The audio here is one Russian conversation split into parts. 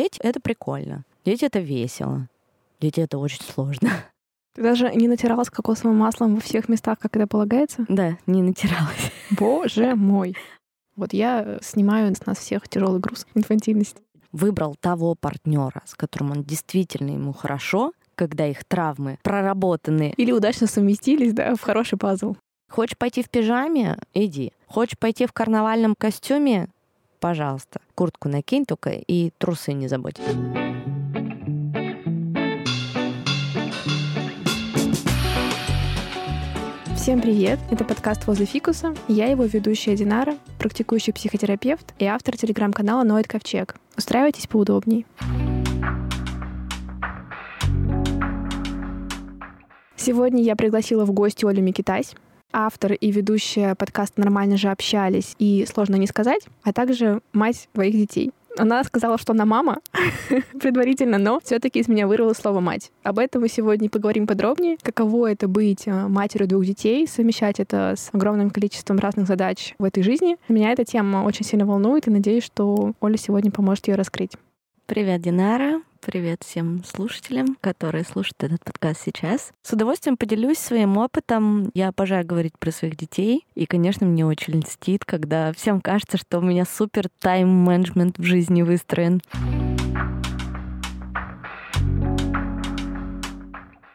дети — это прикольно. Дети — это весело. Дети — это очень сложно. Ты даже не натиралась кокосовым маслом во всех местах, как это полагается? Да, не натиралась. Боже мой. Вот я снимаю с нас всех тяжелый груз инфантильности. Выбрал того партнера, с которым он действительно ему хорошо, когда их травмы проработаны. Или удачно совместились, да, в хороший пазл. Хочешь пойти в пижаме? Иди. Хочешь пойти в карнавальном костюме? Пожалуйста. Куртку накинь только и трусы не забудь. Всем привет! Это подкаст «Возле фикуса». Я его ведущая Динара, практикующий психотерапевт и автор телеграм-канала «Ноет Ковчег». Устраивайтесь поудобней. Сегодня я пригласила в гости Олю Микитась, автор и ведущая подкаста «Нормально же общались» и «Сложно не сказать», а также мать двоих детей. Она сказала, что она мама предварительно, но все-таки из меня вырвало слово мать. Об этом мы сегодня поговорим подробнее. Каково это быть э, матерью двух детей, совмещать это с огромным количеством разных задач в этой жизни. Меня эта тема очень сильно волнует, и надеюсь, что Оля сегодня поможет ее раскрыть. Привет, Динара. Привет всем слушателям, которые слушают этот подкаст сейчас. С удовольствием поделюсь своим опытом. Я обожаю говорить про своих детей. И, конечно, мне очень льстит, когда всем кажется, что у меня супер тайм-менеджмент в жизни выстроен.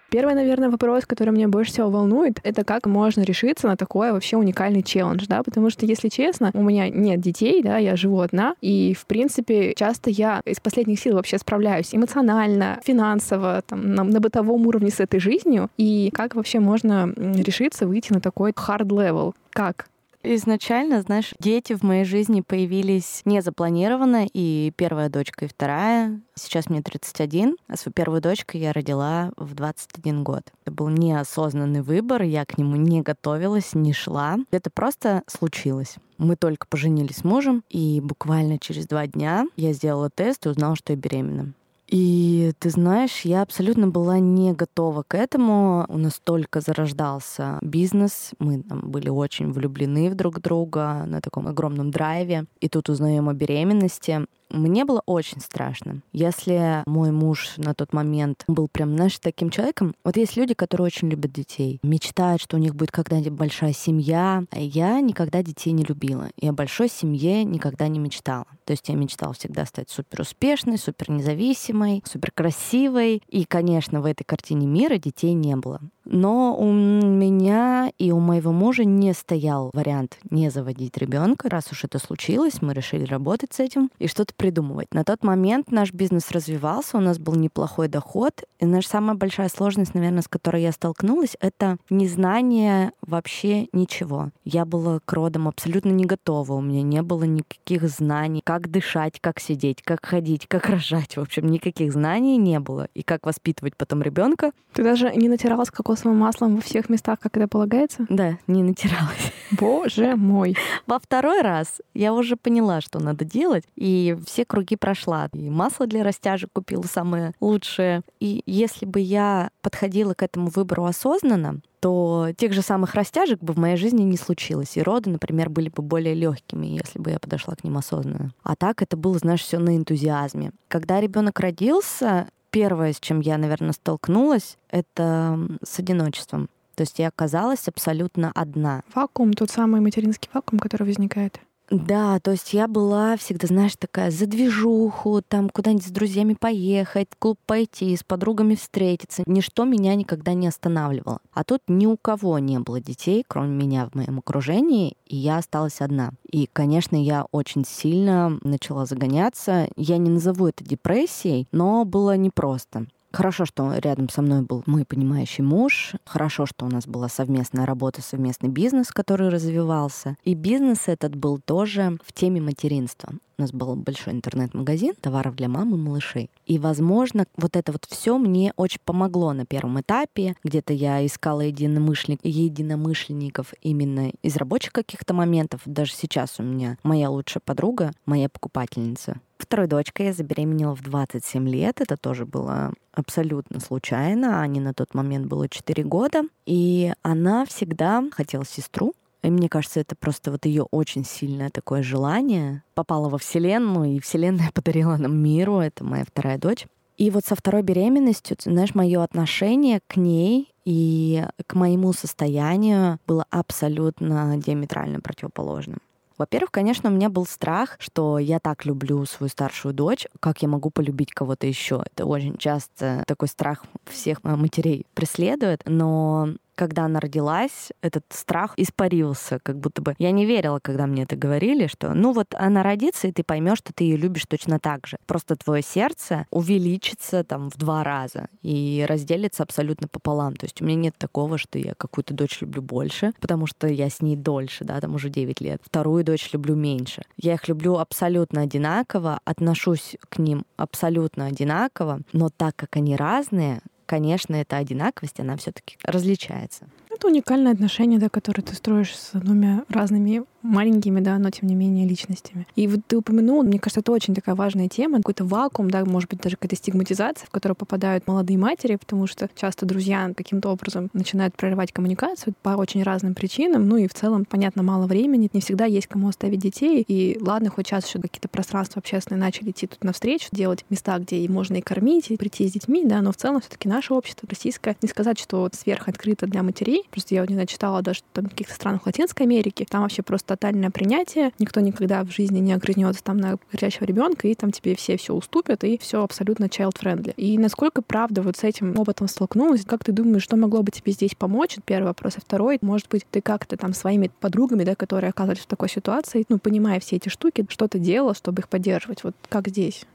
Первый, наверное, вопрос, который меня больше всего волнует, это как можно решиться на такой вообще уникальный челлендж, да, потому что, если честно, у меня нет детей, да, я живу одна, и, в принципе, часто я из последних сил вообще справляюсь эмоционально, финансово, там, на, на бытовом уровне с этой жизнью, и как вообще можно решиться выйти на такой hard level? Как? Изначально, знаешь, дети в моей жизни появились незапланированно, и первая дочка, и вторая. Сейчас мне 31, а свою первую дочку я родила в 21 год. Это был неосознанный выбор, я к нему не готовилась, не шла. Это просто случилось. Мы только поженились с мужем, и буквально через два дня я сделала тест и узнала, что я беременна. И ты знаешь, я абсолютно была не готова к этому. У нас только зарождался бизнес. Мы там были очень влюблены в друг друга на таком огромном драйве. И тут узнаем о беременности. Мне было очень страшно. Если мой муж на тот момент был прям, знаешь, таким человеком, вот есть люди, которые очень любят детей, мечтают, что у них будет когда-нибудь большая семья. А я никогда детей не любила. О большой семье никогда не мечтала. То есть я мечтала всегда стать супер успешной, супер независимой, супер красивой. И, конечно, в этой картине мира детей не было. Но у меня и у моего мужа не стоял вариант не заводить ребенка. Раз уж это случилось, мы решили работать с этим и что-то придумывать. На тот момент наш бизнес развивался, у нас был неплохой доход. И наша самая большая сложность, наверное, с которой я столкнулась, это незнание вообще ничего. Я была к родам абсолютно не готова. У меня не было никаких знаний, как дышать, как сидеть, как ходить, как рожать. В общем, никаких знаний не было. И как воспитывать потом ребенка. Ты даже не натиралась кокосовым маслом во всех местах, как это полагается? Да, не натиралась. Боже мой. Во второй раз я уже поняла, что надо делать. И все круги прошла. И масло для растяжек купила самое лучшее. И если бы я подходила к этому выбору осознанно, то тех же самых растяжек бы в моей жизни не случилось. И роды, например, были бы более легкими, если бы я подошла к ним осознанно. А так это было, знаешь, все на энтузиазме. Когда ребенок родился, первое, с чем я, наверное, столкнулась, это с одиночеством. То есть я оказалась абсолютно одна. Вакуум, тот самый материнский вакуум, который возникает. Да, то есть я была всегда, знаешь, такая за движуху, там куда-нибудь с друзьями поехать, в клуб пойти, с подругами встретиться. Ничто меня никогда не останавливало. А тут ни у кого не было детей, кроме меня в моем окружении, и я осталась одна. И, конечно, я очень сильно начала загоняться. Я не назову это депрессией, но было непросто. Хорошо, что рядом со мной был мой понимающий муж. Хорошо, что у нас была совместная работа, совместный бизнес, который развивался. И бизнес этот был тоже в теме материнства. У нас был большой интернет-магазин товаров для мамы малышей. И, возможно, вот это вот все мне очень помогло на первом этапе. Где-то я искала единомышленник, единомышленников именно из рабочих каких-то моментов. Даже сейчас у меня моя лучшая подруга, моя покупательница. Второй дочкой я забеременела в 27 лет. Это тоже было абсолютно случайно. Ане на тот момент было 4 года. И она всегда хотела сестру. И мне кажется, это просто вот ее очень сильное такое желание. Попала во Вселенную, и Вселенная подарила нам миру. Это моя вторая дочь. И вот со второй беременностью, знаешь, мое отношение к ней и к моему состоянию было абсолютно диаметрально противоположным. Во-первых, конечно, у меня был страх, что я так люблю свою старшую дочь, как я могу полюбить кого-то еще. Это очень часто такой страх всех матерей преследует, но когда она родилась, этот страх испарился, как будто бы. Я не верила, когда мне это говорили, что ну вот она родится, и ты поймешь, что ты ее любишь точно так же. Просто твое сердце увеличится там в два раза и разделится абсолютно пополам. То есть у меня нет такого, что я какую-то дочь люблю больше, потому что я с ней дольше, да, там уже 9 лет. Вторую дочь люблю меньше. Я их люблю абсолютно одинаково, отношусь к ним абсолютно одинаково, но так как они разные, конечно, эта одинаковость, она все-таки различается. Это уникальное отношение, да, которое ты строишь с двумя разными маленькими, да, но тем не менее личностями. И вот ты упомянул, мне кажется, это очень такая важная тема, какой-то вакуум, да, может быть, даже какая-то стигматизация, в которую попадают молодые матери, потому что часто друзья каким-то образом начинают прерывать коммуникацию по очень разным причинам, ну и в целом, понятно, мало времени, не всегда есть кому оставить детей, и ладно, хоть сейчас еще какие-то пространства общественные начали идти тут навстречу, делать места, где и можно и кормить, и прийти с детьми, да, но в целом все таки наше общество российское, не сказать, что сверхоткрыто для матерей, Просто я вот не читала даже там в каких-то странах Латинской Америки, там вообще просто тотальное принятие, никто никогда в жизни не огрызнется там на горячего ребенка, и там тебе все все уступят, и все абсолютно child-friendly. И насколько правда вот с этим опытом столкнулась, как ты думаешь, что могло бы тебе здесь помочь? Первый вопрос. А второй, может быть, ты как-то там своими подругами, да, которые оказались в такой ситуации, ну, понимая все эти штуки, что-то делала, чтобы их поддерживать? Вот как здесь?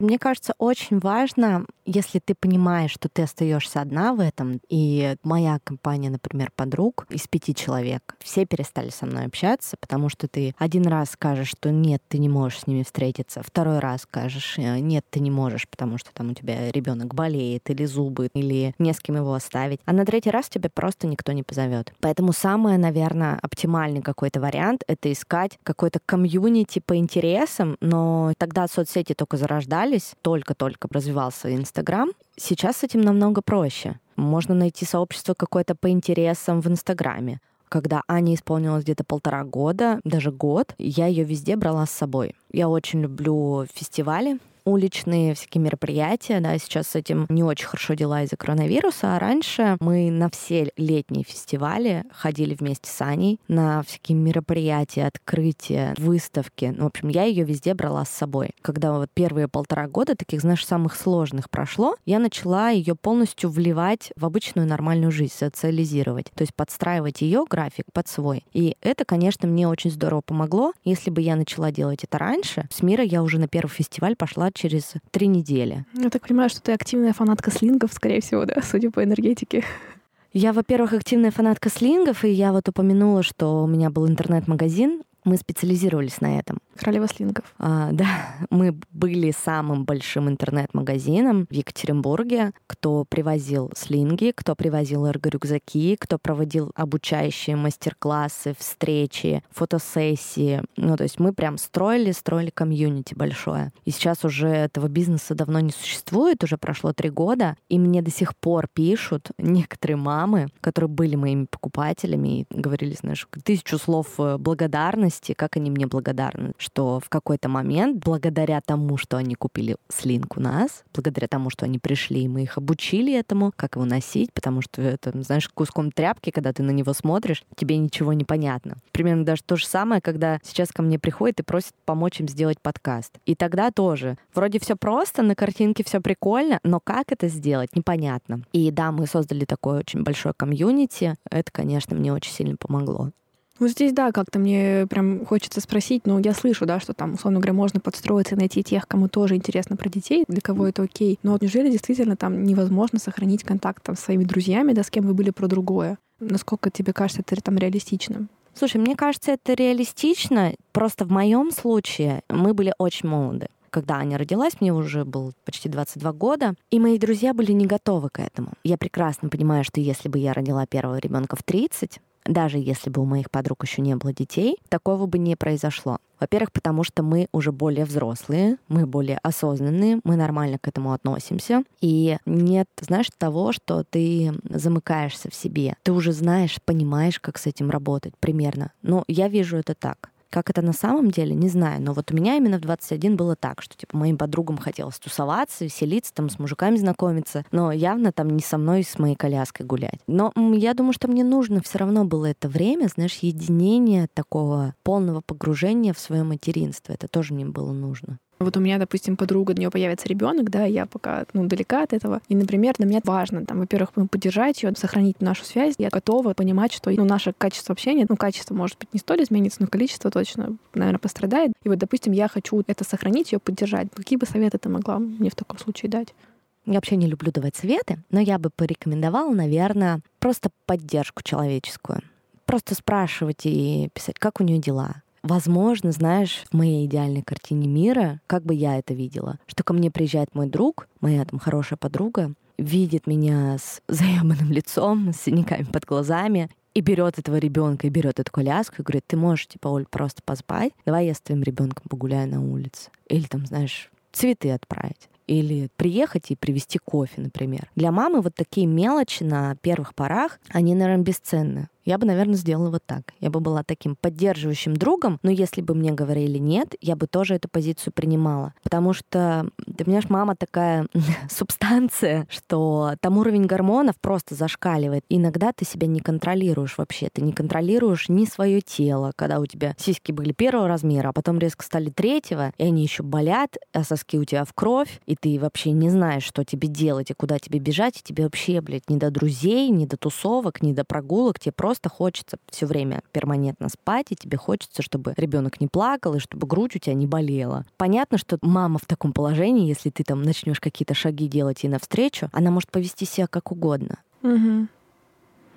Мне кажется, очень важно, если ты понимаешь, что ты остаешься одна в этом, и моя компания, например, подруг из пяти человек, все перестали со мной общаться, потому что ты один раз скажешь, что нет, ты не можешь с ними встретиться, второй раз скажешь, э, нет, ты не можешь, потому что там у тебя ребенок болеет, или зубы, или не с кем его оставить, а на третий раз тебя просто никто не позовет. Поэтому самое, наверное, оптимальный какой-то вариант — это искать какой-то комьюнити по интересам, но тогда соцсети только зарождались, развивались, только-только развивался Инстаграм, сейчас с этим намного проще. Можно найти сообщество какое-то по интересам в Инстаграме. Когда Ане исполнилось где-то полтора года, даже год, я ее везде брала с собой. Я очень люблю фестивали, уличные всякие мероприятия, да, сейчас с этим не очень хорошо дела из-за коронавируса, а раньше мы на все летние фестивали ходили вместе с Аней на всякие мероприятия, открытия, выставки. Ну, в общем, я ее везде брала с собой. Когда вот первые полтора года, таких, знаешь, самых сложных прошло, я начала ее полностью вливать в обычную нормальную жизнь, социализировать, то есть подстраивать ее график под свой. И это, конечно, мне очень здорово помогло. Если бы я начала делать это раньше, с мира я уже на первый фестиваль пошла через три недели. Я так понимаю, что ты активная фанатка слингов, скорее всего, да, судя по энергетике. Я, во-первых, активная фанатка слингов, и я вот упомянула, что у меня был интернет-магазин, мы специализировались на этом. Королева слингов. А, да, мы были самым большим интернет-магазином в Екатеринбурге, кто привозил слинги, кто привозил эрго-рюкзаки, кто проводил обучающие мастер-классы, встречи, фотосессии. Ну, то есть мы прям строили, строили комьюнити большое. И сейчас уже этого бизнеса давно не существует, уже прошло три года, и мне до сих пор пишут некоторые мамы, которые были моими покупателями и говорили, знаешь, тысячу слов э, благодарности, как они мне благодарны, что в какой-то момент, благодаря тому, что они купили слинг у нас, благодаря тому, что они пришли, мы их обучили этому, как его носить, потому что это, знаешь, куском тряпки, когда ты на него смотришь, тебе ничего не понятно. Примерно даже то же самое, когда сейчас ко мне приходит и просит помочь им сделать подкаст. И тогда тоже. Вроде все просто, на картинке все прикольно, но как это сделать, непонятно. И да, мы создали такое очень большое комьюнити. Это, конечно, мне очень сильно помогло. Вот здесь, да, как-то мне прям хочется спросить, но я слышу, да, что там, условно говоря, можно подстроиться и найти тех, кому тоже интересно про детей, для кого это окей. Но вот неужели действительно там невозможно сохранить контакт там, с своими друзьями, да, с кем вы были про другое? Насколько тебе кажется это там реалистичным? Слушай, мне кажется, это реалистично. Просто в моем случае мы были очень молоды когда Аня родилась, мне уже было почти 22 года, и мои друзья были не готовы к этому. Я прекрасно понимаю, что если бы я родила первого ребенка в 30, даже если бы у моих подруг еще не было детей, такого бы не произошло. Во-первых, потому что мы уже более взрослые, мы более осознанные, мы нормально к этому относимся. И нет, знаешь, того, что ты замыкаешься в себе. Ты уже знаешь, понимаешь, как с этим работать примерно. Но я вижу это так. Как это на самом деле, не знаю. Но вот у меня именно в 21 было так, что типа моим подругам хотелось тусоваться, веселиться, там с мужиками знакомиться, но явно там не со мной, с моей коляской гулять. Но я думаю, что мне нужно все равно было это время, знаешь, единения такого полного погружения в свое материнство. Это тоже мне было нужно. Вот у меня, допустим, подруга, у нее появится ребенок, да, я пока ну, далека от этого. И, например, для меня важно, там, во-первых, ну, поддержать ее, сохранить нашу связь. Я готова понимать, что ну, наше качество общения, ну, качество, может быть, не столь изменится, но количество точно, наверное, пострадает. И вот, допустим, я хочу это сохранить, ее поддержать. Какие бы советы ты могла мне в таком случае дать? Я вообще не люблю давать советы, но я бы порекомендовала, наверное, просто поддержку человеческую. Просто спрашивать и писать, как у нее дела, Возможно, знаешь, в моей идеальной картине мира, как бы я это видела, что ко мне приезжает мой друг, моя там хорошая подруга, видит меня с заебанным лицом, с синяками под глазами, и берет этого ребенка, и берет эту коляску, и говорит, ты можешь, типа, Оль, просто поспать, давай я с твоим ребенком погуляю на улице. Или там, знаешь, цветы отправить или приехать и привезти кофе, например. Для мамы вот такие мелочи на первых порах, они, наверное, бесценны я бы, наверное, сделала вот так. Я бы была таким поддерживающим другом, но если бы мне говорили нет, я бы тоже эту позицию принимала. Потому что, ты понимаешь, мама такая субстанция, что там уровень гормонов просто зашкаливает. Иногда ты себя не контролируешь вообще. Ты не контролируешь ни свое тело, когда у тебя сиськи были первого размера, а потом резко стали третьего, и они еще болят, а соски у тебя в кровь, и ты вообще не знаешь, что тебе делать и куда тебе бежать, и тебе вообще, блядь, не до друзей, не до тусовок, не до прогулок, тебе просто просто хочется все время перманентно спать, и тебе хочется, чтобы ребенок не плакал, и чтобы грудь у тебя не болела. Понятно, что мама в таком положении, если ты там начнешь какие-то шаги делать ей навстречу, она может повести себя как угодно. Угу.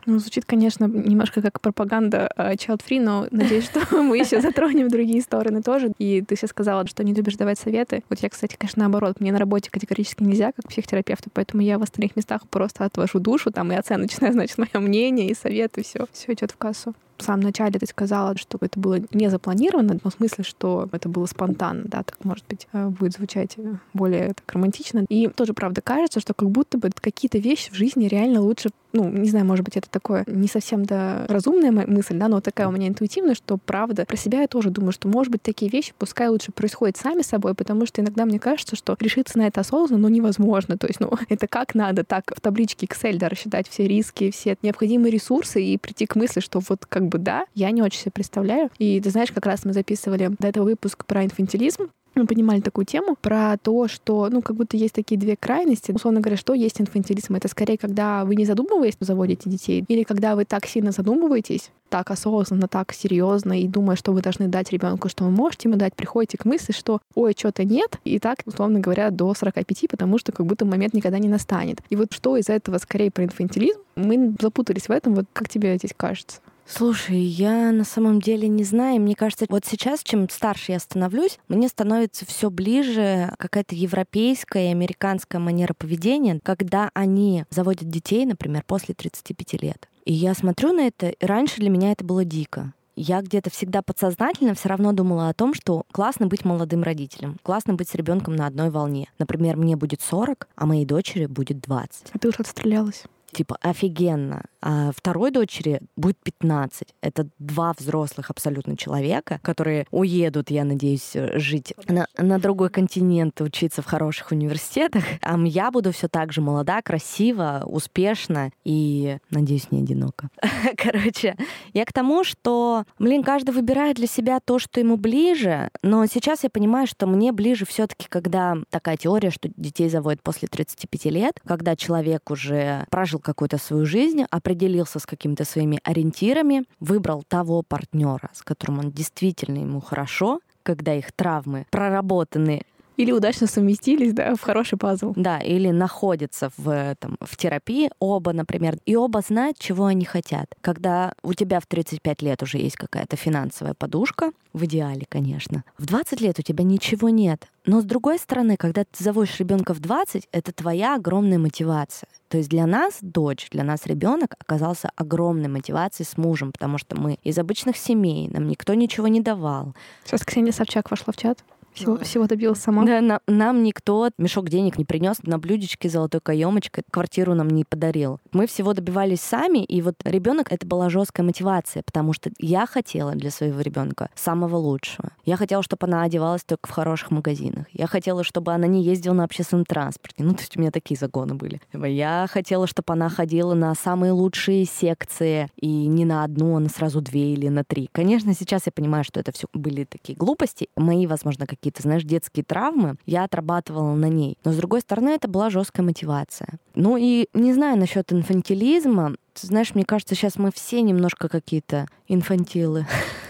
Ну, звучит, конечно, немножко как пропаганда uh, child free, но надеюсь, что мы еще затронем другие стороны тоже. И ты сейчас сказала, что не любишь давать советы. Вот я, кстати, конечно, наоборот, мне на работе категорически нельзя, как психотерапевту, поэтому я в остальных местах просто отвожу душу, там и оценочное, значит, мое мнение, и советы, все, все идет в кассу в самом начале ты сказала, что это было не запланировано, но в смысле, что это было спонтанно, да, так, может быть, э, будет звучать э, более так романтично. И тоже, правда, кажется, что как будто бы какие-то вещи в жизни реально лучше ну, не знаю, может быть, это такое не совсем да, разумная мысль, да, но такая у меня интуитивная, что правда про себя я тоже думаю, что, может быть, такие вещи пускай лучше происходят сами собой, потому что иногда мне кажется, что решиться на это осознанно, ну, невозможно. То есть, ну, это как надо так в табличке Excel, да, рассчитать все риски, все необходимые ресурсы и прийти к мысли, что вот как бы да, я не очень себе представляю. И ты знаешь, как раз мы записывали до этого выпуск про инфантилизм, мы поднимали такую тему про то, что, ну, как будто есть такие две крайности. Условно говоря, что есть инфантилизм? Это скорее, когда вы не задумываясь, заводите детей, или когда вы так сильно задумываетесь, так осознанно, так серьезно и думая, что вы должны дать ребенку, что вы можете ему дать, приходите к мысли, что ой, что-то нет, и так, условно говоря, до 45, потому что как будто момент никогда не настанет. И вот что из этого скорее про инфантилизм? Мы запутались в этом, вот как тебе здесь кажется? Слушай, я на самом деле не знаю. Мне кажется, вот сейчас, чем старше я становлюсь, мне становится все ближе какая-то европейская и американская манера поведения, когда они заводят детей, например, после 35 лет. И я смотрю на это, и раньше для меня это было дико я где-то всегда подсознательно все равно думала о том, что классно быть молодым родителем, классно быть с ребенком на одной волне. Например, мне будет 40, а моей дочери будет 20. А ты уже отстрелялась? типа, офигенно. А второй дочери будет 15. Это два взрослых абсолютно человека, которые уедут, я надеюсь, жить на, на другой континент, учиться в хороших университетах. А я буду все так же молода, красива, успешна и, надеюсь, не одинока. Короче, я к тому, что, блин, каждый выбирает для себя то, что ему ближе, но сейчас я понимаю, что мне ближе все-таки, когда такая теория, что детей заводят после 35 лет, когда человек уже прожил какую-то свою жизнь, определился с какими-то своими ориентирами, выбрал того партнера, с которым он действительно ему хорошо, когда их травмы проработаны Или удачно совместились, да, в хороший пазл. Да, или находятся в, там, в терапии оба, например, и оба знают, чего они хотят. Когда у тебя в 35 лет уже есть какая-то финансовая подушка, в идеале, конечно, в 20 лет у тебя ничего нет. Но с другой стороны, когда ты заводишь ребенка в 20, это твоя огромная мотивация. То есть для нас дочь, для нас ребенок оказался огромной мотивацией с мужем, потому что мы из обычных семей, нам никто ничего не давал. Сейчас Ксения Собчак вошла в чат. Всего, всего добилась сама. Да, на, нам никто мешок денег не принес на блюдечке золотой каемочкой, квартиру нам не подарил. Мы всего добивались сами, и вот ребенок это была жесткая мотивация, потому что я хотела для своего ребенка самого лучшего. Я хотела, чтобы она одевалась только в хороших магазинах. Я хотела, чтобы она не ездила на общественном транспорте. Ну, то есть у меня такие загоны были. Я хотела, чтобы она ходила на самые лучшие секции, и не на одну, а на сразу две или на три. Конечно, сейчас я понимаю, что это все были такие глупости. Мои, возможно, какие какие-то, знаешь, детские травмы, я отрабатывала на ней. Но, с другой стороны, это была жесткая мотивация. Ну и не знаю насчет инфантилизма. Ты знаешь, мне кажется, сейчас мы все немножко какие-то инфантилы.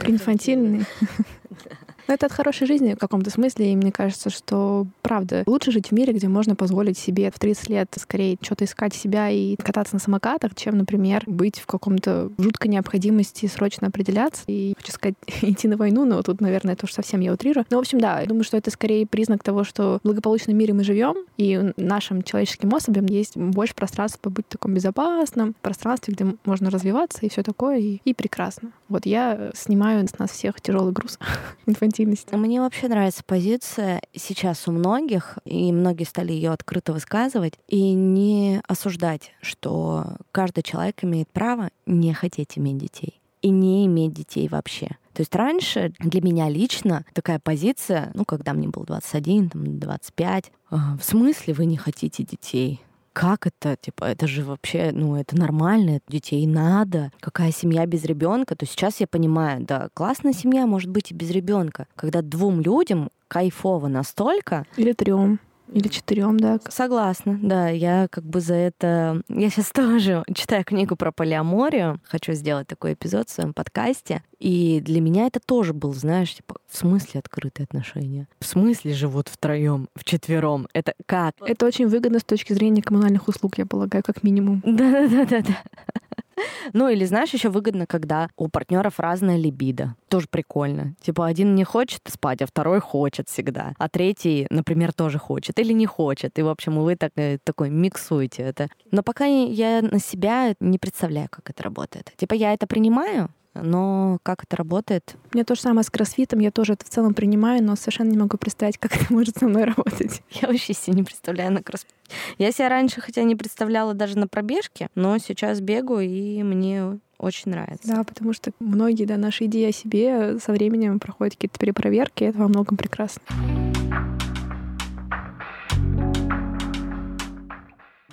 Инфантильные. Но это от хорошей жизни в каком-то смысле, и мне кажется, что, правда, лучше жить в мире, где можно позволить себе в 30 лет скорее что-то искать себя и кататься на самокатах, чем, например, быть в каком-то жуткой необходимости срочно определяться и, хочу сказать, идти на войну, но тут, наверное, это уж совсем я утрирую. Но, в общем, да, я думаю, что это скорее признак того, что в благополучном мире мы живем, и нашим человеческим особям есть больше пространства побыть в таком безопасном пространстве, где можно развиваться и все такое, и, и прекрасно. Вот я снимаю с нас всех тяжелый груз инфантильность. Мне вообще нравится позиция сейчас у многих, и многие стали ее открыто высказывать, и не осуждать, что каждый человек имеет право не хотеть иметь детей и не иметь детей вообще. То есть раньше для меня лично такая позиция, ну, когда мне было 21, там, 25, «А, в смысле вы не хотите детей? Как это, типа, это же вообще, ну, это нормально, детей надо. Какая семья без ребенка? То сейчас я понимаю, да, классная семья может быть и без ребенка. Когда двум людям кайфово настолько. Или трем. Или четырем, да. Согласна, да. Я как бы за это... Я сейчас тоже читаю книгу про полиаморию. Хочу сделать такой эпизод в своем подкасте. И для меня это тоже был, знаешь, типа, в смысле открытые отношения? В смысле живут втроем, в четвером? Это как? Это очень выгодно с точки зрения коммунальных услуг, я полагаю, как минимум. Да-да-да-да. Ну или знаешь, еще выгодно, когда у партнеров разная либидо. Тоже прикольно. Типа один не хочет спать, а второй хочет всегда. А третий, например, тоже хочет или не хочет. И, в общем, вы так, э, такой миксуете это. Но пока я на себя не представляю, как это работает. Типа я это принимаю, но как это работает? Меня то же самое с кроссфитом. Я тоже это в целом принимаю, но совершенно не могу представить, как это может со мной работать. Я вообще себе не представляю на кроссфит. Я себя раньше, хотя не представляла даже на пробежке, но сейчас бегаю, и мне очень нравится. Да, потому что многие да, наши идеи о себе со временем проходят какие-то перепроверки, и это во многом прекрасно.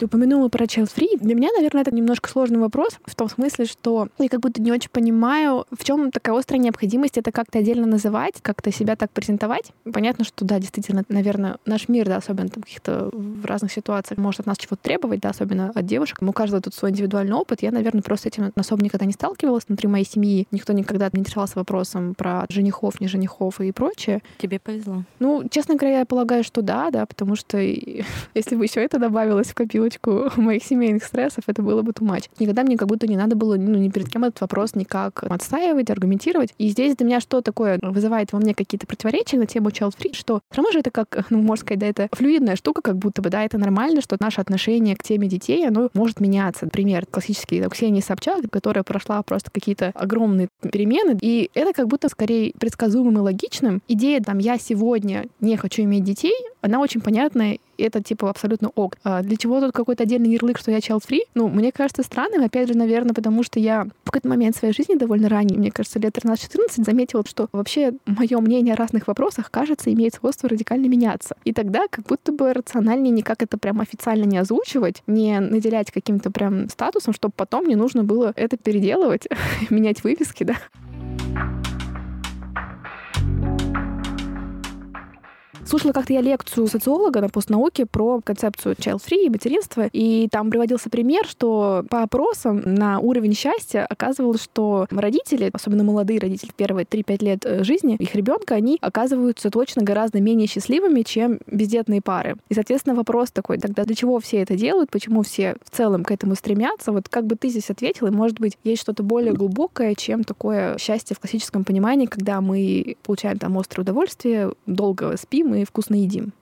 Ты упомянула про child free. Для меня, наверное, это немножко сложный вопрос в том смысле, что я как будто не очень понимаю, в чем такая острая необходимость это как-то отдельно называть, как-то себя так презентовать. Понятно, что да, действительно, наверное, наш мир, да, особенно там каких-то в разных ситуациях может от нас чего-то требовать, да, особенно от девушек. У каждого тут свой индивидуальный опыт. Я, наверное, просто этим особо никогда не сталкивалась внутри моей семьи. Никто никогда не интересовался вопросом про женихов, не женихов и прочее. Тебе повезло. Ну, честно говоря, я полагаю, что да, да, потому что если бы еще это добавилось в копилочку, цепочку моих семейных стрессов, это было бы much. Никогда мне как будто не надо было ну, ни перед кем этот вопрос никак отстаивать, аргументировать. И здесь для меня что такое вызывает во мне какие-то противоречия на тему child free, что все же это как, ну, можно сказать, да, это флюидная штука, как будто бы, да, это нормально, что наше отношение к теме детей, оно может меняться. Например, классический там, Ксения Собчак, которая прошла просто какие-то огромные перемены, и это как будто скорее предсказуемым и логичным. Идея, там, я сегодня не хочу иметь детей, она очень понятная это типа абсолютно ок. А для чего тут какой-то отдельный ярлык, что я child free? Ну, мне кажется странным, опять же, наверное, потому что я в какой-то момент своей жизни довольно ранний, мне кажется, лет 13-14, заметила, что вообще мое мнение о разных вопросах, кажется, имеет свойство радикально меняться. И тогда как будто бы рациональнее никак это прям официально не озвучивать, не наделять каким-то прям статусом, чтобы потом не нужно было это переделывать, менять вывески, да. Слушала как-то я лекцию социолога на постнауке про концепцию child-free и материнства, и там приводился пример, что по опросам на уровень счастья оказывалось, что родители, особенно молодые родители, первые 3-5 лет э, жизни их ребенка, они оказываются точно гораздо менее счастливыми, чем бездетные пары. И, соответственно, вопрос такой, тогда для чего все это делают, почему все в целом к этому стремятся? Вот как бы ты здесь ответила, и, может быть, есть что-то более глубокое, чем такое счастье в классическом понимании, когда мы получаем там острое удовольствие, долго спим и вкусно едим?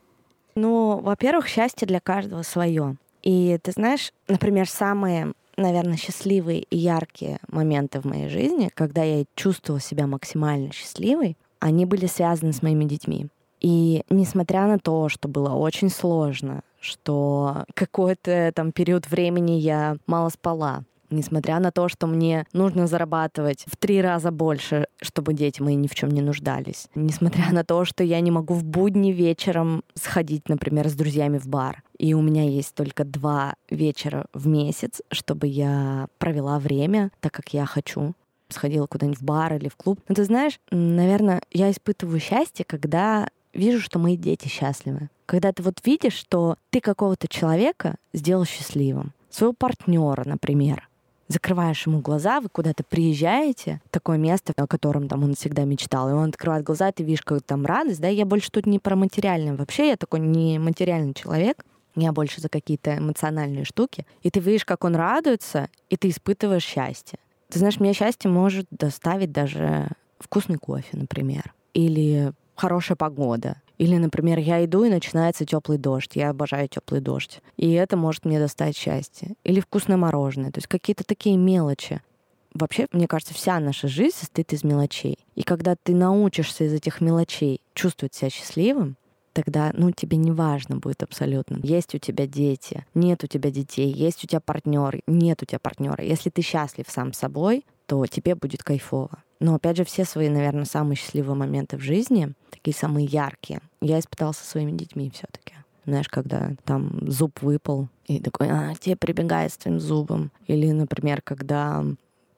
Ну, во-первых, счастье для каждого свое. И ты знаешь, например, самые наверное, счастливые и яркие моменты в моей жизни, когда я чувствовала себя максимально счастливой, они были связаны с моими детьми. И несмотря на то, что было очень сложно, что какой-то там период времени я мало спала, несмотря на то, что мне нужно зарабатывать в три раза больше, чтобы дети мои ни в чем не нуждались, несмотря на то, что я не могу в будни вечером сходить, например, с друзьями в бар, и у меня есть только два вечера в месяц, чтобы я провела время так, как я хочу, сходила куда-нибудь в бар или в клуб. Но ты знаешь, наверное, я испытываю счастье, когда вижу, что мои дети счастливы. Когда ты вот видишь, что ты какого-то человека сделал счастливым, своего партнера, например, закрываешь ему глаза, вы куда-то приезжаете, такое место, о котором там он всегда мечтал, и он открывает глаза, ты видишь какую-то там радость, да, я больше тут не про материальное, вообще я такой не материальный человек, я больше за какие-то эмоциональные штуки, и ты видишь, как он радуется, и ты испытываешь счастье. Ты знаешь, мне счастье может доставить даже вкусный кофе, например, или хорошая погода. Или, например, я иду и начинается теплый дождь. Я обожаю теплый дождь. И это может мне доставить счастье. Или вкусное мороженое. То есть какие-то такие мелочи. Вообще, мне кажется, вся наша жизнь состоит из мелочей. И когда ты научишься из этих мелочей чувствовать себя счастливым, тогда, ну, тебе не важно будет абсолютно. Есть у тебя дети, нет у тебя детей, есть у тебя партнер, нет у тебя партнера. Если ты счастлив сам собой, то тебе будет кайфово. Но опять же, все свои, наверное, самые счастливые моменты в жизни, такие самые яркие, я испытала со своими детьми все-таки. Знаешь, когда там зуб выпал, и такой, а, тебе прибегает с твоим зубом. Или, например, когда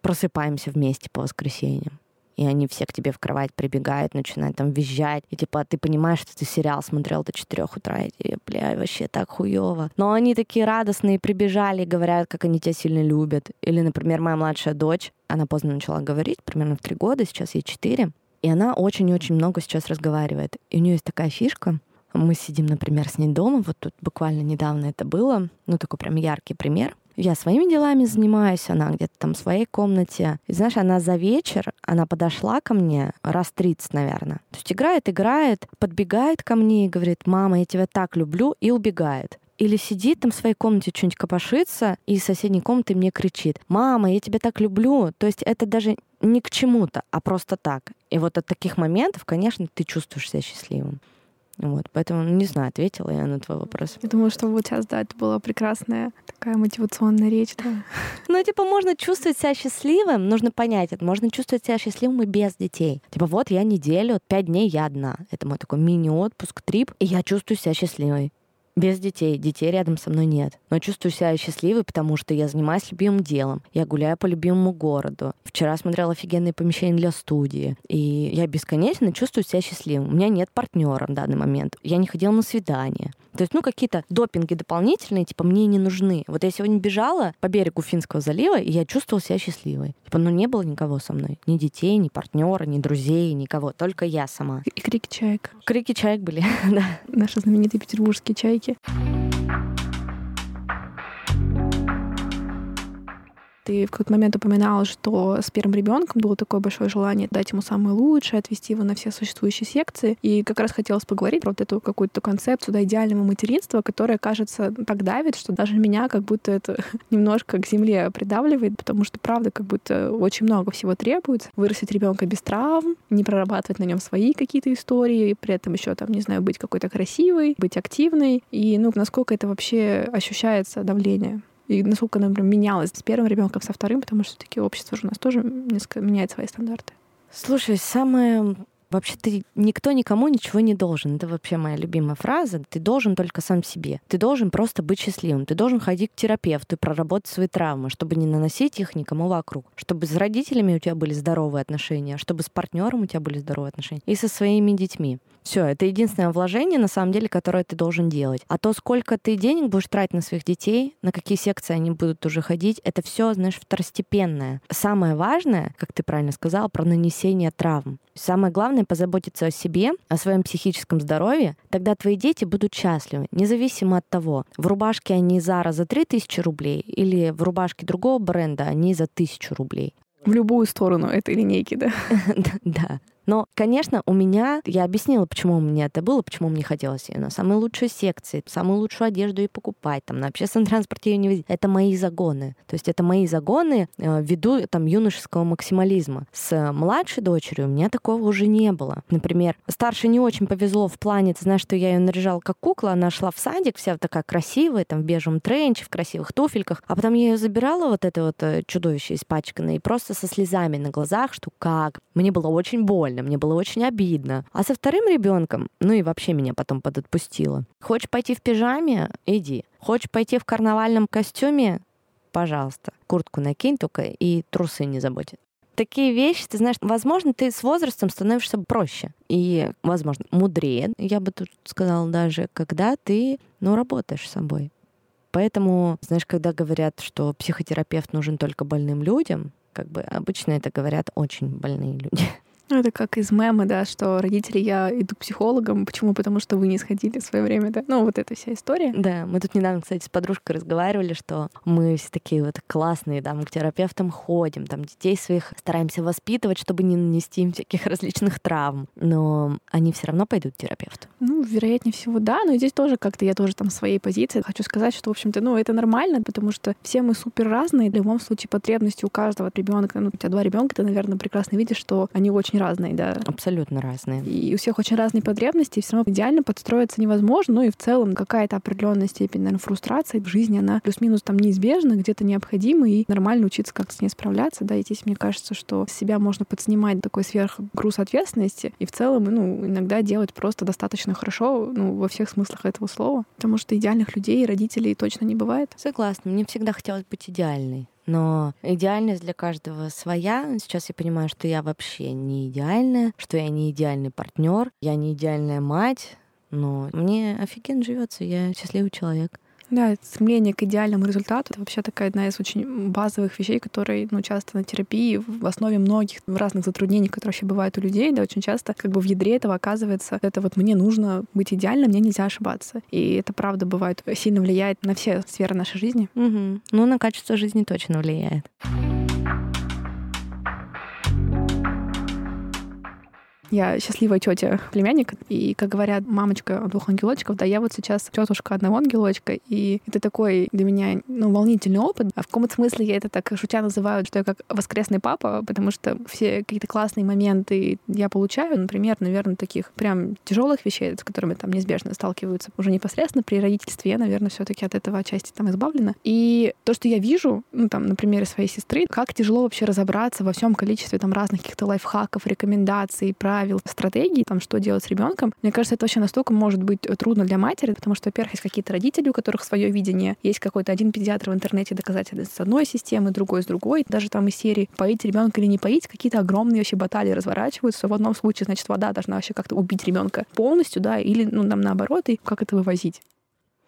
просыпаемся вместе по воскресеньям и они все к тебе в кровать прибегают, начинают там визжать, и типа ты понимаешь, что ты сериал смотрел до 4 утра, и тебе, бля, вообще так хуево. Но они такие радостные, прибежали, говорят, как они тебя сильно любят. Или, например, моя младшая дочь, она поздно начала говорить, примерно в три года, сейчас ей четыре, и она очень-очень много сейчас разговаривает. И у нее есть такая фишка, мы сидим, например, с ней дома, вот тут буквально недавно это было, ну такой прям яркий пример. Я своими делами занимаюсь, она где-то там в своей комнате. И знаешь, она за вечер, она подошла ко мне раз 30, наверное. То есть играет, играет, подбегает ко мне и говорит, мама, я тебя так люблю, и убегает или сидит там в своей комнате, что-нибудь копошится, и из соседней комнаты мне кричит, «Мама, я тебя так люблю!» То есть это даже не к чему-то, а просто так. И вот от таких моментов, конечно, ты чувствуешь себя счастливым. Вот, поэтому, ну, не знаю, ответила я на твой вопрос. Я думаю, что вот сейчас, да, это была прекрасная такая мотивационная речь, да. Ну, типа, можно чувствовать себя счастливым, нужно понять это, можно чувствовать себя счастливым и без детей. Типа, вот я неделю, пять дней я одна. Это мой такой мини-отпуск, трип, и я чувствую себя счастливой без детей. Детей рядом со мной нет. Но чувствую себя счастливой, потому что я занимаюсь любимым делом. Я гуляю по любимому городу. Вчера смотрела офигенные помещения для студии. И я бесконечно чувствую себя счастливым. У меня нет партнера в данный момент. Я не ходила на свидание. То есть, ну, какие-то допинги дополнительные, типа, мне не нужны. Вот я сегодня бежала по берегу Финского залива, и я чувствовала себя счастливой. Типа, ну, не было никого со мной. Ни детей, ни партнера, ни друзей, никого. Только я сама. И крики чаек. Крики чаек были, да. Наши знаменитые петербургские чайки. Mike. Ты в какой-то момент упоминала, что с первым ребенком было такое большое желание дать ему самое лучшее, отвести его на все существующие секции. И как раз хотелось поговорить про вот эту какую-то концепцию да, идеального материнства, которая, кажется, так давит, что даже меня как будто это немножко к земле придавливает, потому что, правда, как будто очень много всего требуется. Вырастить ребенка без травм, не прорабатывать на нем свои какие-то истории, при этом еще там, не знаю, быть какой-то красивой, быть активной. И, ну, насколько это вообще ощущается давление? И насколько, например, менялось с первым ребенком, со вторым, потому что такие общества же у нас тоже несколько меняет свои стандарты. Слушай, самое Вообще ты никто никому ничего не должен. Это вообще моя любимая фраза. Ты должен только сам себе. Ты должен просто быть счастливым. Ты должен ходить к терапевту и проработать свои травмы, чтобы не наносить их никому вокруг. Чтобы с родителями у тебя были здоровые отношения, чтобы с партнером у тебя были здоровые отношения. И со своими детьми. Все, это единственное вложение, на самом деле, которое ты должен делать. А то, сколько ты денег будешь тратить на своих детей, на какие секции они будут уже ходить, это все, знаешь, второстепенное. Самое важное, как ты правильно сказал, про нанесение травм. Самое главное — позаботиться о себе, о своем психическом здоровье. Тогда твои дети будут счастливы, независимо от того, в рубашке они Зара за 3000 рублей или в рубашке другого бренда они за 1000 рублей. В любую сторону этой линейки, да? Да. Но, конечно, у меня, я объяснила, почему у меня это было, почему мне хотелось ее на самые лучшие секции, самую лучшую одежду и покупать, там, на общественном транспорте ее не возить. Это мои загоны. То есть это мои загоны э, ввиду там юношеского максимализма. С младшей дочерью у меня такого уже не было. Например, старшей не очень повезло в плане, ты знаешь, что я ее наряжала как кукла, она шла в садик, вся такая красивая, там, в бежевом тренче, в красивых туфельках, а потом я ее забирала, вот это вот э, чудовище испачканное, и просто со слезами на глазах, что как. Мне было очень больно больно, мне было очень обидно. А со вторым ребенком, ну и вообще меня потом подотпустило. Хочешь пойти в пижаме? Иди. Хочешь пойти в карнавальном костюме? Пожалуйста. Куртку накинь только и трусы не забудь такие вещи, ты знаешь, возможно, ты с возрастом становишься проще и, возможно, мудрее, я бы тут сказала даже, когда ты, ну, работаешь с собой. Поэтому, знаешь, когда говорят, что психотерапевт нужен только больным людям, как бы обычно это говорят очень больные люди. Ну, это как из мема, да, что родители, я иду к психологам. Почему? Потому что вы не сходили в свое время, да? Ну, вот эта вся история. Да, мы тут недавно, кстати, с подружкой разговаривали, что мы все такие вот классные, да, мы к терапевтам ходим, там детей своих стараемся воспитывать, чтобы не нанести им всяких различных травм. Но они все равно пойдут к терапевту. Ну, вероятнее всего, да. Но здесь тоже как-то я тоже там своей позиции хочу сказать, что, в общем-то, ну, это нормально, потому что все мы супер разные. В любом случае, потребности у каждого ребенка, ну, у тебя два ребенка, ты, наверное, прекрасно видишь, что они очень разные, да. Абсолютно разные. И у всех очень разные потребности, и все равно идеально подстроиться невозможно. Ну и в целом какая-то определенная степень, наверное, фрустрации в жизни, она плюс-минус там неизбежна, где-то необходима, и нормально учиться как-то с ней справляться, да. И здесь мне кажется, что с себя можно подснимать такой сверхгруз ответственности, и в целом, ну, иногда делать просто достаточно хорошо, ну, во всех смыслах этого слова. Потому что идеальных людей и родителей точно не бывает. Согласна. Мне всегда хотелось быть идеальной. Но идеальность для каждого своя. Сейчас я понимаю, что я вообще не идеальная, что я не идеальный партнер, я не идеальная мать, но мне офигенно живется, я счастливый человек. Да, стремление к идеальному результату — это вообще такая одна из очень базовых вещей, которые ну, часто на терапии в основе многих разных затруднений, которые вообще бывают у людей, да, очень часто как бы в ядре этого оказывается, это вот мне нужно быть идеальным, мне нельзя ошибаться. И это правда бывает, сильно влияет на все сферы нашей жизни. Угу. Ну, на качество жизни точно влияет. Я счастливая тетя племянник, и, как говорят, мамочка двух ангелочков, да, я вот сейчас тетушка одного ангелочка, и это такой для меня, ну, волнительный опыт. А в каком-то смысле я это так шутя называю, что я как воскресный папа, потому что все какие-то классные моменты я получаю, например, наверное, таких прям тяжелых вещей, с которыми там неизбежно сталкиваются уже непосредственно при родительстве, я, наверное, все-таки от этого отчасти там избавлена. И то, что я вижу, ну, там, на примере своей сестры, как тяжело вообще разобраться во всем количестве там разных каких-то лайфхаков, рекомендаций, правил, правил, стратегий, там, что делать с ребенком. Мне кажется, это вообще настолько может быть трудно для матери, потому что, во-первых, есть какие-то родители, у которых свое видение, есть какой-то один педиатр в интернете доказательств с одной системы, другой с другой. Даже там из серии поить ребенка или не поить, какие-то огромные вообще баталии разворачиваются. В одном случае, значит, вода должна вообще как-то убить ребенка полностью, да, или, ну, нам наоборот, и как это вывозить.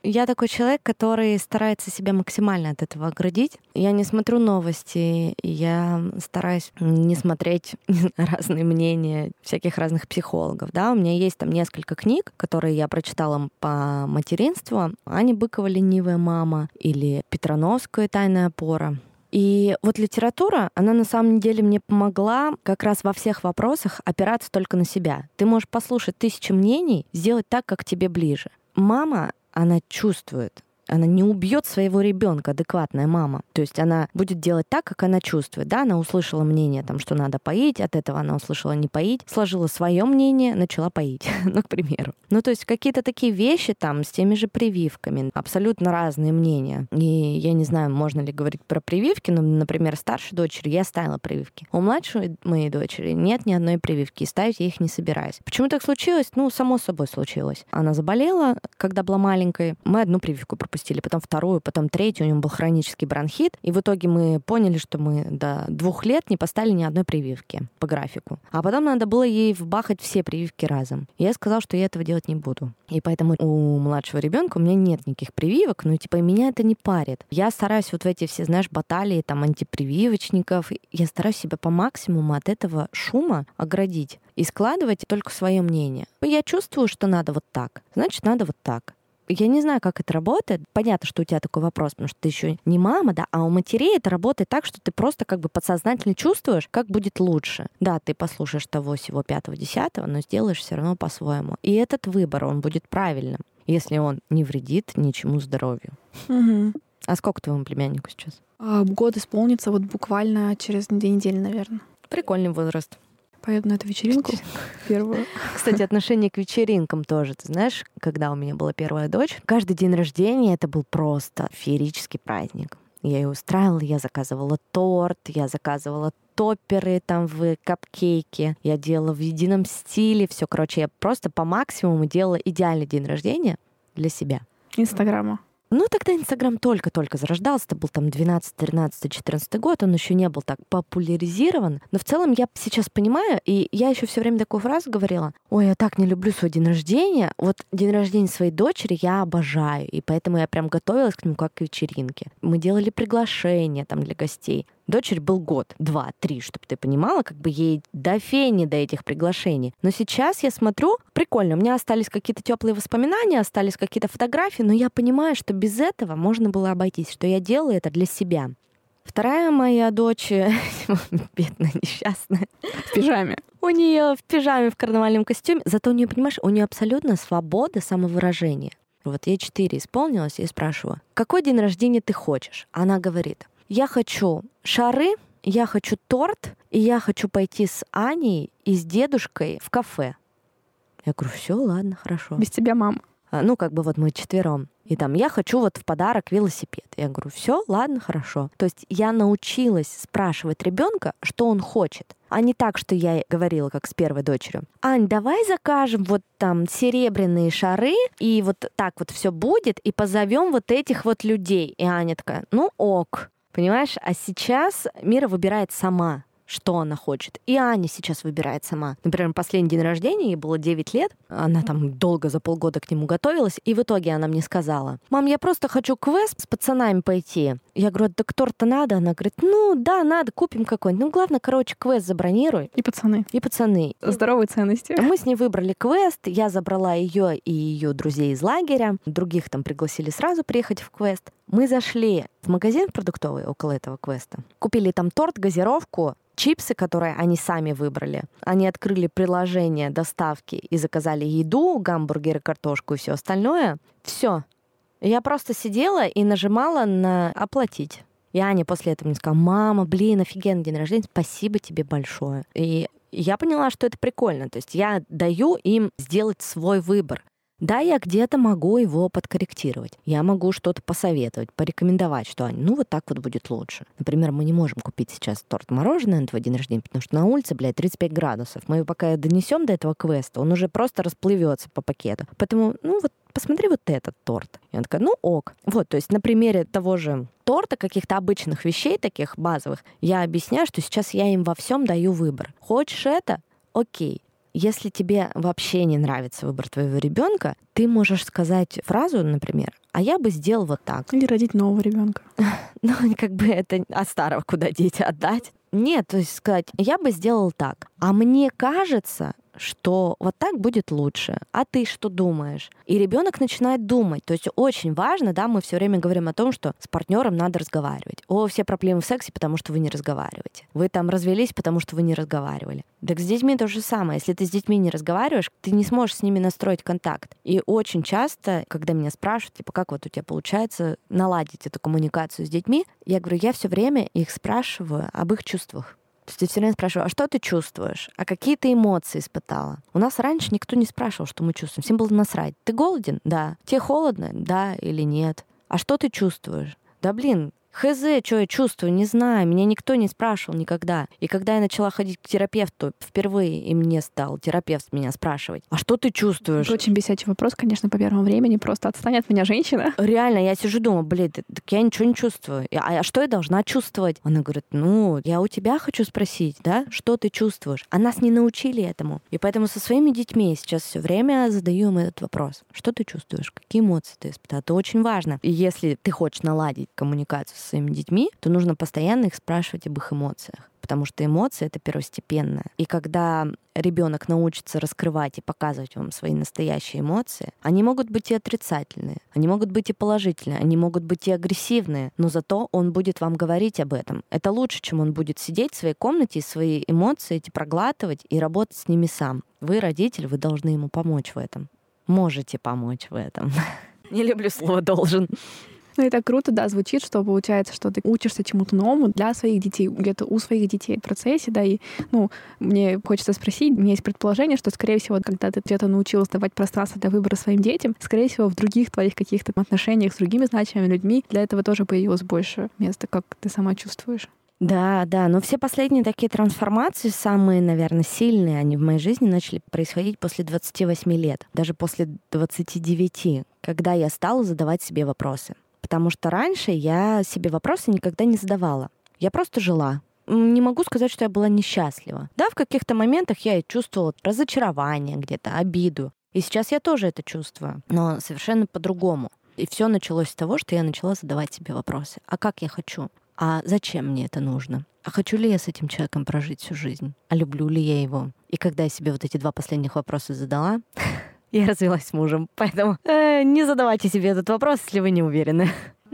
Я такой человек, который старается себя максимально от этого оградить. Я не смотрю новости, я стараюсь не смотреть разные мнения всяких разных психологов. Да? У меня есть там несколько книг, которые я прочитала по материнству. Аня Быкова «Ленивая мама» или Петрановская «Тайная опора». И вот литература, она на самом деле мне помогла как раз во всех вопросах опираться только на себя. Ты можешь послушать тысячи мнений, сделать так, как тебе ближе. Мама она чувствует, она не убьет своего ребенка, адекватная мама. То есть она будет делать так, как она чувствует. Да, она услышала мнение, там, что надо поить, от этого она услышала не поить, сложила свое мнение, начала поить, ну, к примеру. Ну, то есть какие-то такие вещи там с теми же прививками, абсолютно разные мнения. И я не знаю, можно ли говорить про прививки, но, например, старшей дочери я ставила прививки. У младшей моей дочери нет ни одной прививки, и ставить я их не собираюсь. Почему так случилось? Ну, само собой случилось. Она заболела, когда была маленькой, мы одну прививку пропустили пустили, потом вторую, потом третью, у него был хронический бронхит. И в итоге мы поняли, что мы до двух лет не поставили ни одной прививки по графику. А потом надо было ей вбахать все прививки разом. И я сказала, что я этого делать не буду. И поэтому у младшего ребенка у меня нет никаких прививок, ну, типа, меня это не парит. Я стараюсь вот в эти все, знаешь, баталии там антипрививочников, я стараюсь себя по максимуму от этого шума оградить и складывать только свое мнение. Я чувствую, что надо вот так, значит, надо вот так. Я не знаю, как это работает. Понятно, что у тебя такой вопрос, потому что ты еще не мама, да, а у матерей это работает так, что ты просто как бы подсознательно чувствуешь, как будет лучше. Да, ты послушаешь того, всего пятого, десятого, но сделаешь все равно по-своему. И этот выбор, он будет правильным, если он не вредит ничему здоровью. Угу. А сколько твоему племяннику сейчас? А, год исполнится вот буквально через две недели, наверное. Прикольный возраст. Поеду на эту вечеринку первую. Кстати, отношение к вечеринкам тоже. Ты знаешь, когда у меня была первая дочь, каждый день рождения это был просто феерический праздник. Я ее устраивала, я заказывала торт, я заказывала топперы там в капкейке, я делала в едином стиле, все, короче, я просто по максимуму делала идеальный день рождения для себя. Инстаграма. Ну, тогда Инстаграм только-только зарождался, это был там 12, 13, 14 год, он еще не был так популяризирован. Но в целом я сейчас понимаю, и я еще все время такую фразу говорила, ой, я так не люблю свой день рождения. Вот день рождения своей дочери я обожаю, и поэтому я прям готовилась к нему как к вечеринке. Мы делали приглашения там для гостей. Дочери был год, два, три, чтобы ты понимала, как бы ей до фени до этих приглашений. Но сейчас я смотрю, прикольно, у меня остались какие-то теплые воспоминания, остались какие-то фотографии, но я понимаю, что без этого можно было обойтись, что я делаю это для себя. Вторая моя дочь, бедная, несчастная. В пижаме. У нее в пижаме, в карнавальном костюме. Зато у нее, понимаешь, у нее абсолютно свобода самовыражения. Вот ей четыре исполнилось, я спрашиваю, какой день рождения ты хочешь? Она говорит, я хочу шары, я хочу торт, и я хочу пойти с Аней и с дедушкой в кафе. Я говорю, все, ладно, хорошо. Без тебя, мам. А, ну, как бы вот мы четвером. И там, я хочу вот в подарок велосипед. Я говорю, все, ладно, хорошо. То есть я научилась спрашивать ребенка, что он хочет. А не так, что я говорила, как с первой дочерью. Ань, давай закажем вот там серебряные шары, и вот так вот все будет, и позовем вот этих вот людей. И Аня такая, ну ок. Понимаешь? А сейчас Мира выбирает сама что она хочет. И Аня сейчас выбирает сама. Например, последний день рождения, ей было 9 лет, она там долго за полгода к нему готовилась, и в итоге она мне сказала, «Мам, я просто хочу квест с пацанами пойти». Я говорю, да торт-то надо? Она говорит, ну да, надо, купим какой-нибудь. Ну, главное, короче, квест забронируй. И пацаны. И пацаны. Здоровые ценности. Мы с ней выбрали квест, я забрала ее и ее друзей из лагеря, других там пригласили сразу приехать в квест. Мы зашли в магазин продуктовый около этого квеста, купили там торт, газировку, чипсы, которые они сами выбрали. Они открыли приложение доставки и заказали еду, гамбургеры, картошку и все остальное. Все. Я просто сидела и нажимала на «оплатить». И Аня после этого мне сказала, мама, блин, офигенный день рождения, спасибо тебе большое. И я поняла, что это прикольно. То есть я даю им сделать свой выбор. Да, я где-то могу его подкорректировать. Я могу что-то посоветовать, порекомендовать, что ну вот так вот будет лучше. Например, мы не можем купить сейчас торт-мороженое на твой день рождения, потому что на улице, блядь, 35 градусов. Мы пока донесем до этого квеста, он уже просто расплывется по пакету. Поэтому, ну вот посмотри вот этот торт. И она такая, ну ок. Вот, то есть на примере того же торта, каких-то обычных вещей, таких базовых, я объясняю, что сейчас я им во всем даю выбор. Хочешь это? Окей. Если тебе вообще не нравится выбор твоего ребенка, ты можешь сказать фразу, например, а я бы сделал вот так. Или родить нового ребенка. Ну, как бы это от старого куда дети отдать. Нет, то есть сказать, я бы сделал так. А мне кажется, что вот так будет лучше. А ты что думаешь? И ребенок начинает думать. То есть очень важно, да, мы все время говорим о том, что с партнером надо разговаривать. О, все проблемы в сексе, потому что вы не разговариваете. Вы там развелись, потому что вы не разговаривали. Так с детьми то же самое. Если ты с детьми не разговариваешь, ты не сможешь с ними настроить контакт. И очень часто, когда меня спрашивают, типа, как вот у тебя получается наладить эту коммуникацию с детьми, я говорю, я все время их спрашиваю об их чувствах. То есть я все время спрашиваю, а что ты чувствуешь? А какие ты эмоции испытала? У нас раньше никто не спрашивал, что мы чувствуем. Всем было насрать. Ты голоден? Да. Тебе холодно? Да или нет. А что ты чувствуешь? Да блин, Хз, что я чувствую, не знаю. Меня никто не спрашивал никогда. И когда я начала ходить к терапевту впервые, и мне стал терапевт меня спрашивать, а что ты чувствуешь? Это очень бесячий вопрос, конечно, по первому времени. Просто отстань от меня, женщина. Реально, я сижу, думаю, блин, так я ничего не чувствую. А, а что я должна чувствовать? Она говорит, ну, я у тебя хочу спросить, да, что ты чувствуешь? А нас не научили этому. И поэтому со своими детьми сейчас все время задаю им этот вопрос. Что ты чувствуешь? Какие эмоции ты испытал? Это очень важно. И если ты хочешь наладить коммуникацию со своими детьми, то нужно постоянно их спрашивать об их эмоциях потому что эмоции это первостепенное. И когда ребенок научится раскрывать и показывать вам свои настоящие эмоции, они могут быть и отрицательные, они могут быть и положительные, они могут быть и агрессивные, но зато он будет вам говорить об этом. Это лучше, чем он будет сидеть в своей комнате и свои эмоции эти проглатывать и работать с ними сам. Вы, родитель, вы должны ему помочь в этом. Можете помочь в этом. Не люблю слово «должен». Ну так круто, да, звучит, что получается, что ты учишься чему-то новому для своих детей, где-то у своих детей в процессе, да, и, ну, мне хочется спросить, у меня есть предположение, что, скорее всего, когда ты где-то научилась давать пространство для выбора своим детям, скорее всего, в других твоих каких-то отношениях с другими значимыми людьми для этого тоже появилось больше места, как ты сама чувствуешь. Да, да, но все последние такие трансформации, самые, наверное, сильные, они в моей жизни начали происходить после 28 лет, даже после 29, когда я стала задавать себе вопросы. Потому что раньше я себе вопросы никогда не задавала. Я просто жила. Не могу сказать, что я была несчастлива. Да, в каких-то моментах я чувствовала разочарование где-то, обиду. И сейчас я тоже это чувствую, но совершенно по-другому. И все началось с того, что я начала задавать себе вопросы. А как я хочу? А зачем мне это нужно? А хочу ли я с этим человеком прожить всю жизнь? А люблю ли я его? И когда я себе вот эти два последних вопроса задала, я развелась с мужем, поэтому э, не задавайте себе этот вопрос, если вы не уверены.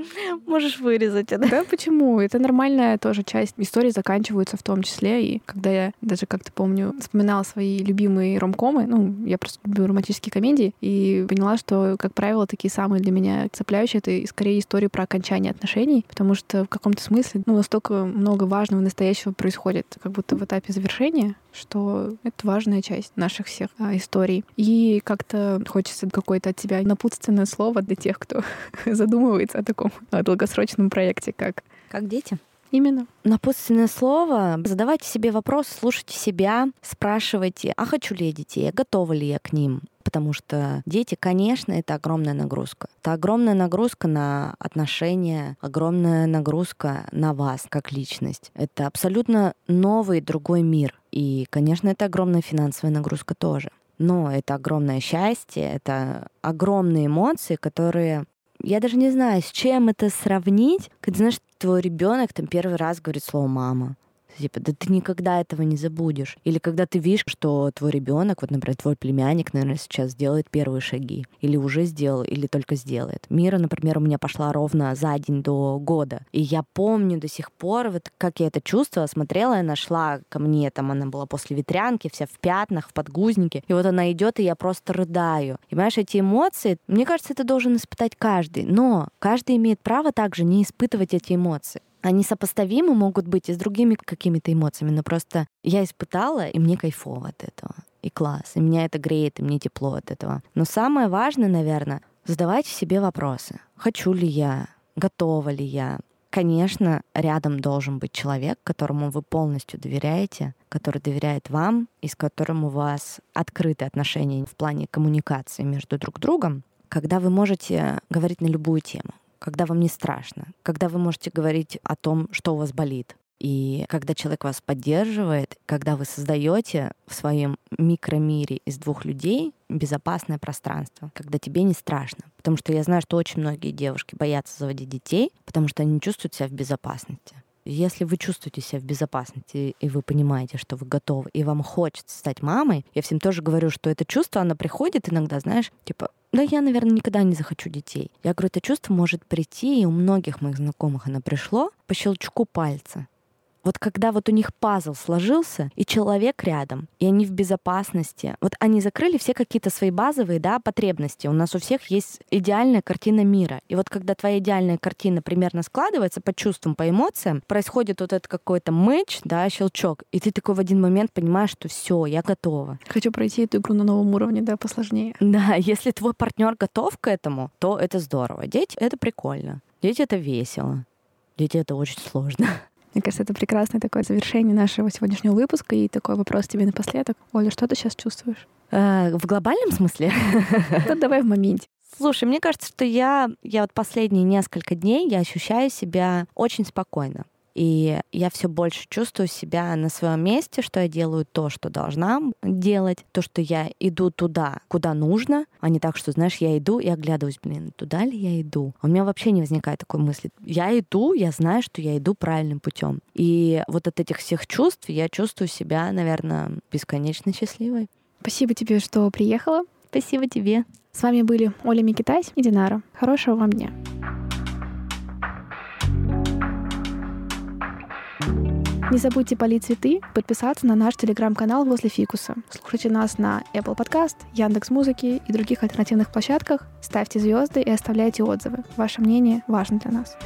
Можешь вырезать это. Да, почему? Это нормальная тоже часть истории заканчиваются в том числе. И когда я даже как-то помню, вспоминала свои любимые ромкомы, ну, я просто люблю романтические комедии, и поняла, что, как правило, такие самые для меня цепляющие, это скорее истории про окончание отношений, потому что в каком-то смысле, ну, настолько много важного настоящего происходит, как будто в этапе завершения, что это важная часть наших всех а, историй. И как-то хочется какое-то от тебя напутственное слово для тех, кто задумывается о таком о долгосрочном проекте, как... Как дети? Именно. Напутственное слово. Задавайте себе вопрос, слушайте себя, спрашивайте, а хочу ли я детей, а готова ли я к ним. Потому что дети, конечно, это огромная нагрузка. Это огромная нагрузка на отношения, огромная нагрузка на вас как личность. Это абсолютно новый другой мир. И, конечно, это огромная финансовая нагрузка тоже. Но это огромное счастье, это огромные эмоции, которые я даже не знаю, с чем это сравнить, когда, знаешь, твой ребенок там первый раз говорит слово «мама». Типа, да ты никогда этого не забудешь. Или когда ты видишь, что твой ребенок, вот, например, твой племянник, наверное, сейчас сделает первые шаги. Или уже сделал, или только сделает. Мира, например, у меня пошла ровно за день до года. И я помню до сих пор, вот как я это чувствовала, смотрела, и нашла ко мне, там она была после ветрянки, вся в пятнах, в подгузнике. И вот она идет, и я просто рыдаю. И понимаешь, эти эмоции, мне кажется, это должен испытать каждый. Но каждый имеет право также не испытывать эти эмоции они сопоставимы могут быть и с другими какими-то эмоциями, но просто я испытала, и мне кайфово от этого. И класс, и меня это греет, и мне тепло от этого. Но самое важное, наверное, задавайте себе вопросы. Хочу ли я? Готова ли я? Конечно, рядом должен быть человек, которому вы полностью доверяете, который доверяет вам и с которым у вас открытые отношения в плане коммуникации между друг другом, когда вы можете говорить на любую тему когда вам не страшно, когда вы можете говорить о том, что у вас болит. И когда человек вас поддерживает, когда вы создаете в своем микромире из двух людей безопасное пространство, когда тебе не страшно. Потому что я знаю, что очень многие девушки боятся заводить детей, потому что они чувствуют себя в безопасности. Если вы чувствуете себя в безопасности, и вы понимаете, что вы готовы, и вам хочется стать мамой, я всем тоже говорю, что это чувство, оно приходит иногда, знаешь, типа, да я, наверное, никогда не захочу детей. Я говорю, это чувство может прийти, и у многих моих знакомых оно пришло по щелчку пальца. Вот когда вот у них пазл сложился, и человек рядом, и они в безопасности, вот они закрыли все какие-то свои базовые да, потребности. У нас у всех есть идеальная картина мира. И вот когда твоя идеальная картина примерно складывается по чувствам, по эмоциям, происходит вот этот какой-то мэч, да, щелчок, и ты такой в один момент понимаешь, что все, я готова. Хочу пройти эту игру на новом уровне, да, посложнее. Да, если твой партнер готов к этому, то это здорово. Дети — это прикольно. Дети — это весело. Дети — это очень сложно. Мне кажется, это прекрасное такое завершение нашего сегодняшнего выпуска. И такой вопрос тебе напоследок. Оля, что ты сейчас чувствуешь? Э, в глобальном смысле? Да давай в моменте. Слушай, мне кажется, что я, я вот последние несколько дней я ощущаю себя очень спокойно. И я все больше чувствую себя на своем месте, что я делаю то, что должна делать, то, что я иду туда, куда нужно, а не так, что, знаешь, я иду и оглядываюсь, блин, туда ли я иду? У меня вообще не возникает такой мысли. Я иду, я знаю, что я иду правильным путем. И вот от этих всех чувств я чувствую себя, наверное, бесконечно счастливой. Спасибо тебе, что приехала. Спасибо тебе. С вами были Оля Микитась и Динара. Хорошего вам дня. Не забудьте полить цветы, подписаться на наш телеграм-канал возле фикуса. Слушайте нас на Apple Podcast, Яндекс Музыки и других альтернативных площадках. Ставьте звезды и оставляйте отзывы. Ваше мнение важно для нас.